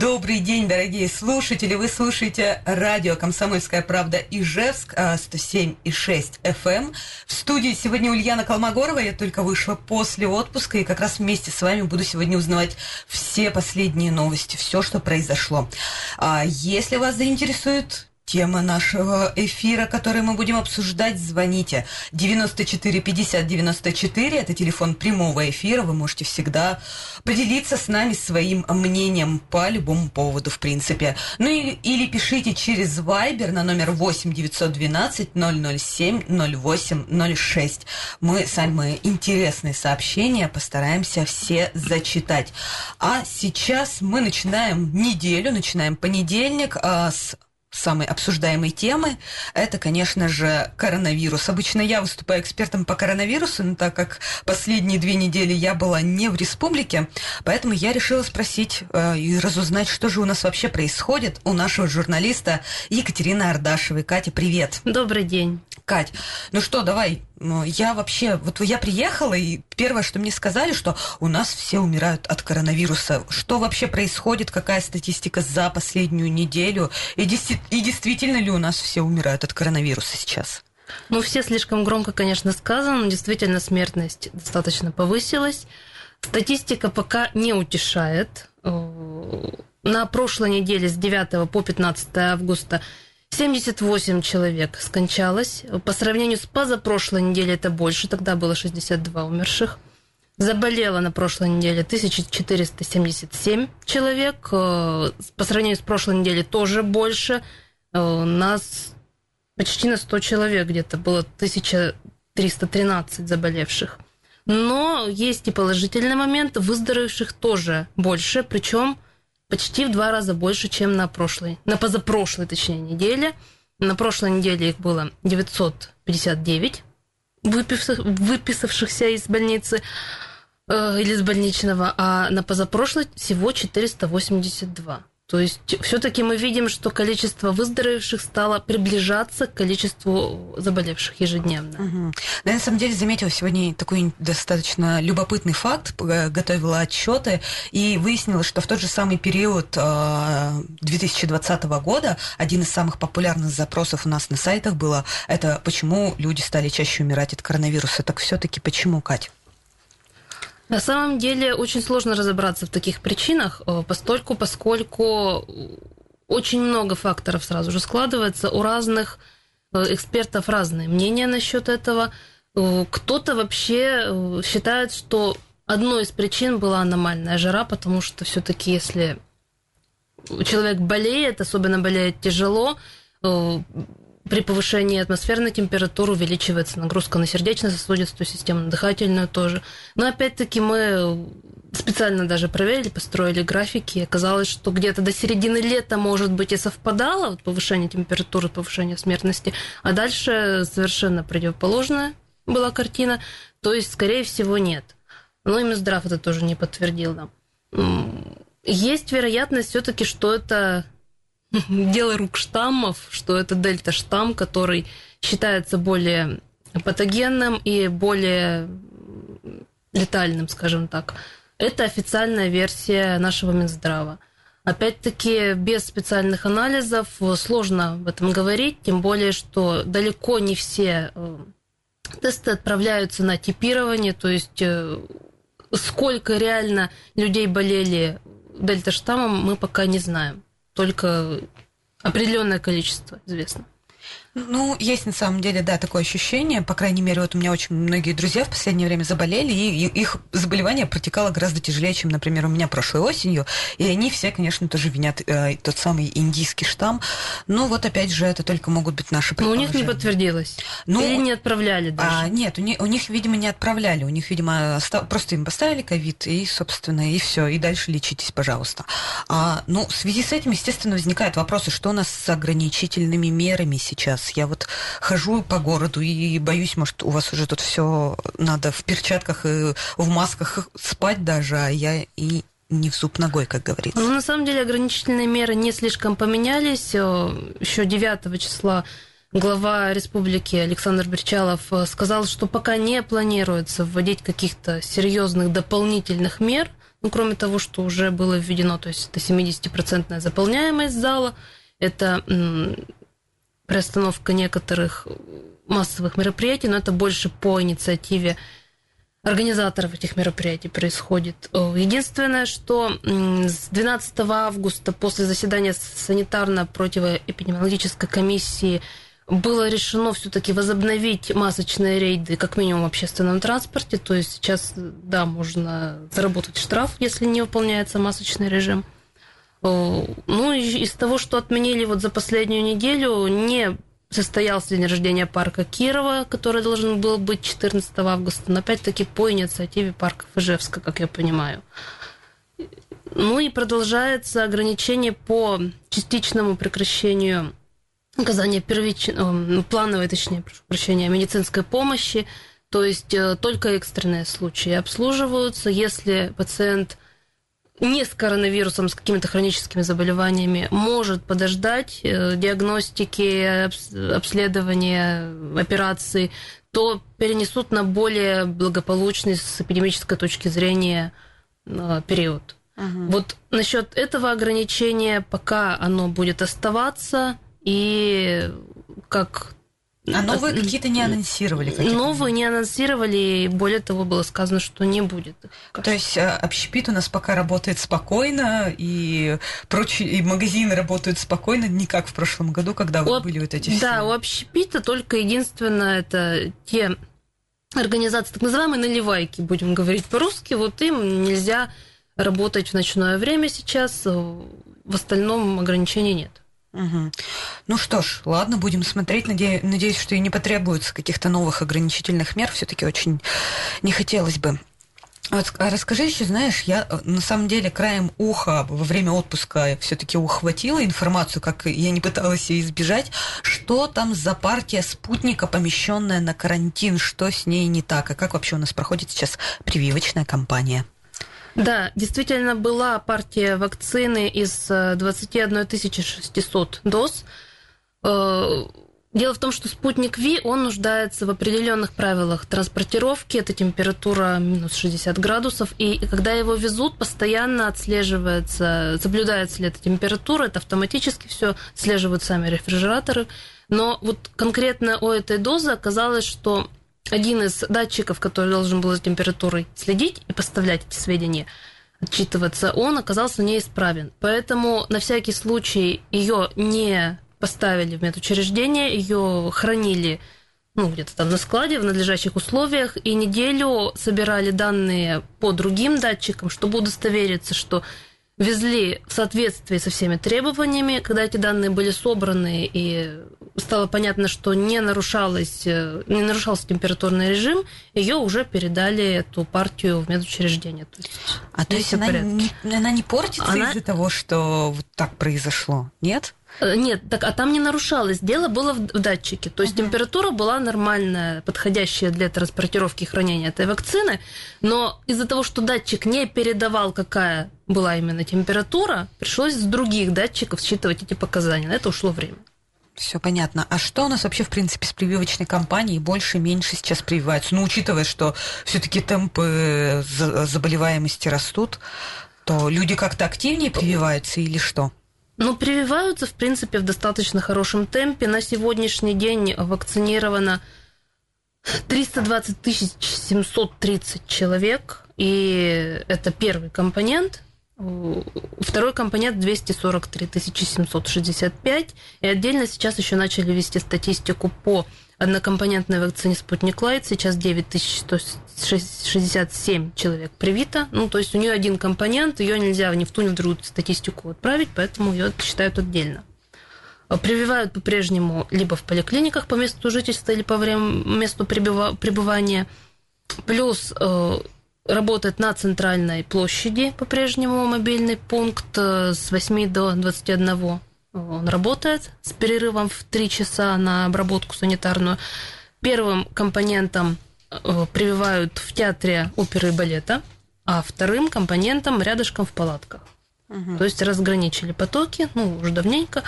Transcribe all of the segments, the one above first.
Добрый день, дорогие слушатели. Вы слушаете радио «Комсомольская правда» Ижевск, 107,6 FM. Эм. В студии сегодня Ульяна Колмогорова. Я только вышла после отпуска и как раз вместе с вами буду сегодня узнавать все последние новости, все, что произошло. А если вас заинтересует Тема нашего эфира, который мы будем обсуждать, звоните. 94 50 94, это телефон прямого эфира, вы можете всегда поделиться с нами своим мнением по любому поводу, в принципе. Ну и, или пишите через Viber на номер 8 912 007 08 06. Мы самые интересные сообщения постараемся все зачитать. А сейчас мы начинаем неделю, начинаем понедельник а, с самой обсуждаемой темы, это, конечно же, коронавирус. Обычно я выступаю экспертом по коронавирусу, но так как последние две недели я была не в республике, поэтому я решила спросить э, и разузнать, что же у нас вообще происходит у нашего журналиста Екатерины Ардашевой. Катя, привет. Добрый день. Кать, ну что, давай, я вообще, вот я приехала, и первое, что мне сказали, что у нас все умирают от коронавируса. Что вообще происходит, какая статистика за последнюю неделю, и, и действительно ли у нас все умирают от коронавируса сейчас? Ну, все слишком громко, конечно, сказано, но действительно смертность достаточно повысилась. Статистика пока не утешает. На прошлой неделе с 9 по 15 августа 78 человек скончалось. По сравнению с позапрошлой неделей это больше, тогда было 62 умерших. Заболело на прошлой неделе 1477 человек. Э, по сравнению с прошлой неделей тоже больше. У э, нас почти на 100 человек где-то было 1313 заболевших. Но есть и положительный момент. Выздоровевших тоже больше. Причем почти в два раза больше, чем на прошлой, на позапрошлой, точнее, неделе. На прошлой неделе их было 959 выписавшихся из больницы э, или из больничного, а на позапрошлой всего 482. То есть все-таки мы видим, что количество выздоровевших стало приближаться к количеству заболевших ежедневно. Угу. Я на самом деле заметила сегодня такой достаточно любопытный факт, готовила отчеты и выяснила, что в тот же самый период 2020 а, года один из самых популярных запросов у нас на сайтах было это почему люди стали чаще умирать от коронавируса. Так все-таки почему, Кать? На самом деле очень сложно разобраться в таких причинах, э, постольку, поскольку очень много факторов сразу же складывается. У разных э, экспертов разные мнения насчет этого. Э, кто-то вообще считает, что одной из причин была аномальная жара, потому что все-таки если человек болеет, особенно болеет тяжело, при повышении атмосферной температуры увеличивается нагрузка на сердечно-сосудистую систему, дыхательную тоже. Но опять-таки мы специально даже проверили, построили графики, и оказалось, что где-то до середины лета, может быть, и совпадало вот, повышение температуры, повышение смертности, а дальше совершенно противоположная была картина, то есть, скорее всего, нет. Но и Минздрав это тоже не подтвердил нам. Есть вероятность все-таки, что это дело рук штаммов, что это дельта-штамм, который считается более патогенным и более летальным, скажем так. Это официальная версия нашего Минздрава. Опять-таки, без специальных анализов сложно об этом говорить, тем более, что далеко не все э, тесты отправляются на типирование, то есть э, сколько реально людей болели дельта-штаммом, мы пока не знаем только определенное количество известно. Ну, есть на самом деле, да, такое ощущение. По крайней мере, вот у меня очень многие друзья в последнее время заболели, и их заболевание протекало гораздо тяжелее, чем, например, у меня прошлой осенью. И они все, конечно, тоже винят э, тот самый индийский штамм. Но вот опять же, это только могут быть наши. Но у них не подтвердилось. Ну, Или не отправляли даже? А, нет, у них, у них, видимо, не отправляли. У них, видимо, остав... просто им поставили ковид, и, собственно, и все. И дальше лечитесь, пожалуйста. А, ну, в связи с этим, естественно, возникают вопросы, что у нас с ограничительными мерами сейчас сейчас. Я вот хожу по городу и боюсь, может, у вас уже тут все надо в перчатках и в масках спать даже, а я и не в зуб ногой, как говорится. Ну, на самом деле ограничительные меры не слишком поменялись. Еще 9 числа глава республики Александр Берчалов э, сказал, что пока не планируется вводить каких-то серьезных дополнительных мер, ну, кроме того, что уже было введено, то есть это 70% заполняемость зала, это приостановка некоторых массовых мероприятий, но это больше по инициативе организаторов этих мероприятий происходит. Единственное, что с 12 августа после заседания санитарно-противоэпидемиологической комиссии было решено все-таки возобновить масочные рейды, как минимум в общественном транспорте. То есть сейчас, да, можно заработать штраф, если не выполняется масочный режим. Ну, из того, что отменили вот за последнюю неделю, не состоялся день рождения парка Кирова, который должен был быть 14 августа, но опять-таки по инициативе парка Ижевска, как я понимаю. Ну и продолжается ограничение по частичному прекращению оказания первичной, ну, плановой, точнее, прошу прощения, медицинской помощи, то есть э, только экстренные случаи обслуживаются, если пациент не с коронавирусом, с какими-то хроническими заболеваниями, может подождать э, диагностики, обследования, операции, то перенесут на более благополучный с эпидемической точки зрения э, период. Угу. Вот насчет этого ограничения, пока оно будет оставаться, и как а новые какие-то не анонсировали? Какие новые не анонсировали, и более того, было сказано, что не будет. То есть э, общепит у нас пока работает спокойно, и прочие и магазины работают спокойно, не как в прошлом году, когда у, были вот эти все... Да, у общепита только единственное, это те организации, так называемые наливайки, будем говорить по-русски, вот им нельзя работать в ночное время сейчас, в остальном ограничений нет. Угу. Ну что ж, ладно, будем смотреть. Наде... Надеюсь, что и не потребуется каких-то новых ограничительных мер. Все-таки очень не хотелось бы. Вот, а расскажи еще, знаешь, я э, на самом деле краем уха во время отпуска все-таки ухватила информацию, как я не пыталась ее избежать, что там за партия спутника, помещенная на карантин, что с ней не так, а как вообще у нас проходит сейчас прививочная кампания? Да, действительно была партия вакцины из 21 э, 600 доз. Э, дело в том, что спутник Ви, он нуждается в определенных правилах транспортировки. Это температура минус 60 градусов. И когда его везут, постоянно отслеживается, соблюдается ли эта температура. Это автоматически все отслеживают сами рефрижераторы. Но вот конкретно у этой дозы оказалось, что один из датчиков, который должен был за температурой следить и поставлять эти сведения, отчитываться, он оказался неисправен. Поэтому на всякий случай ее не поставили в медучреждение, ее хранили ну, где-то там на складе, в надлежащих условиях, и неделю собирали данные по другим датчикам, чтобы удостовериться, что везли в соответствии со всеми требованиями, когда эти данные были собраны и стало понятно, что не, нарушалось, э, не нарушался температурный режим, ее уже передали эту партию в медучреждение. То есть, а то есть она не, она не портится она... из-за того, что вот так произошло, нет? Э, нет, так, а там не нарушалось. Дело было в датчике. То есть uh-huh. температура была нормальная, подходящая для транспортировки и хранения этой вакцины, но из-за того, что датчик не передавал, какая была именно температура, пришлось с других датчиков считывать эти показания. На это ушло время. Все понятно. А что у нас вообще, в принципе, с прививочной кампанией больше меньше сейчас прививаются? Ну, учитывая, что все-таки темпы заболеваемости растут, то люди как-то активнее прививаются или что? Ну, прививаются, в принципе, в достаточно хорошем темпе. На сегодняшний день вакцинировано 320 730 человек, и это первый компонент. Второй компонент 243 765. И отдельно сейчас еще начали вести статистику по однокомпонентной вакцине «Спутник Лайт». Сейчас 9167 человек привито. Ну, то есть у нее один компонент, ее нельзя ни в ту, ни в другую статистику отправить, поэтому ее считают отдельно. Прививают по-прежнему либо в поликлиниках по месту жительства или по время, месту пребывания. Плюс э, работает на центральной площади по-прежнему мобильный пункт э, с 8 до 21. Он работает с перерывом в 3 часа на обработку санитарную. Первым компонентом э, прививают в театре оперы и балета. а вторым компонентом рядышком в палатках. Угу. То есть разграничили потоки, ну, уже давненько,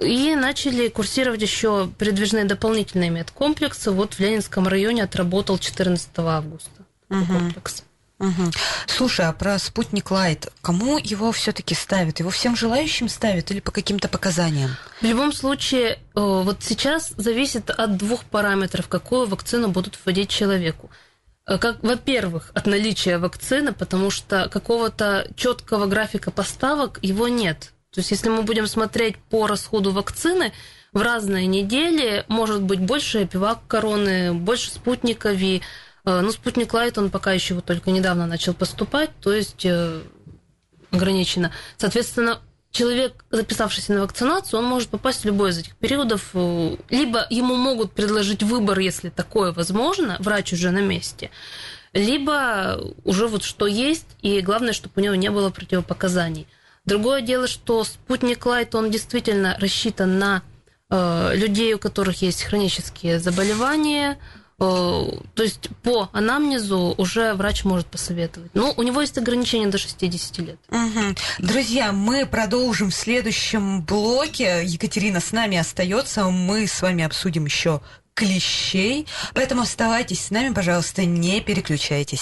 и начали курсировать еще передвижные дополнительные медкомплексы. Вот в Ленинском районе отработал 14 августа угу. комплекс. Угу. Слушай, а про спутник Лайт, кому его все-таки ставят? Его всем желающим ставят или по каким-то показаниям? В любом случае, вот сейчас зависит от двух параметров, какую вакцину будут вводить человеку. Э, как, во-первых, от наличия вакцины, потому что какого-то четкого графика поставок его нет. То есть, если мы будем смотреть по расходу вакцины, в разные недели может быть больше пивак короны, больше спутника Ви. Э, ну, спутник Лайт, он пока еще вот только недавно начал поступать, то есть э, ограничено. Соответственно, человек, записавшийся на вакцинацию, он может попасть в любой из этих периодов. Э, либо ему могут предложить выбор, если такое возможно, врач уже на месте, либо уже вот что есть, и главное, чтобы у него не было противопоказаний. Другое дело, что спутник Лайт, он действительно рассчитан на э, людей, у которых есть хронические заболевания, то есть по анамнезу уже врач может посоветовать. Но у него есть ограничение до 60 лет. Угу. Друзья, мы продолжим в следующем блоке. Екатерина с нами остается. Мы с вами обсудим еще клещей. Поэтому оставайтесь с нами, пожалуйста, не переключайтесь.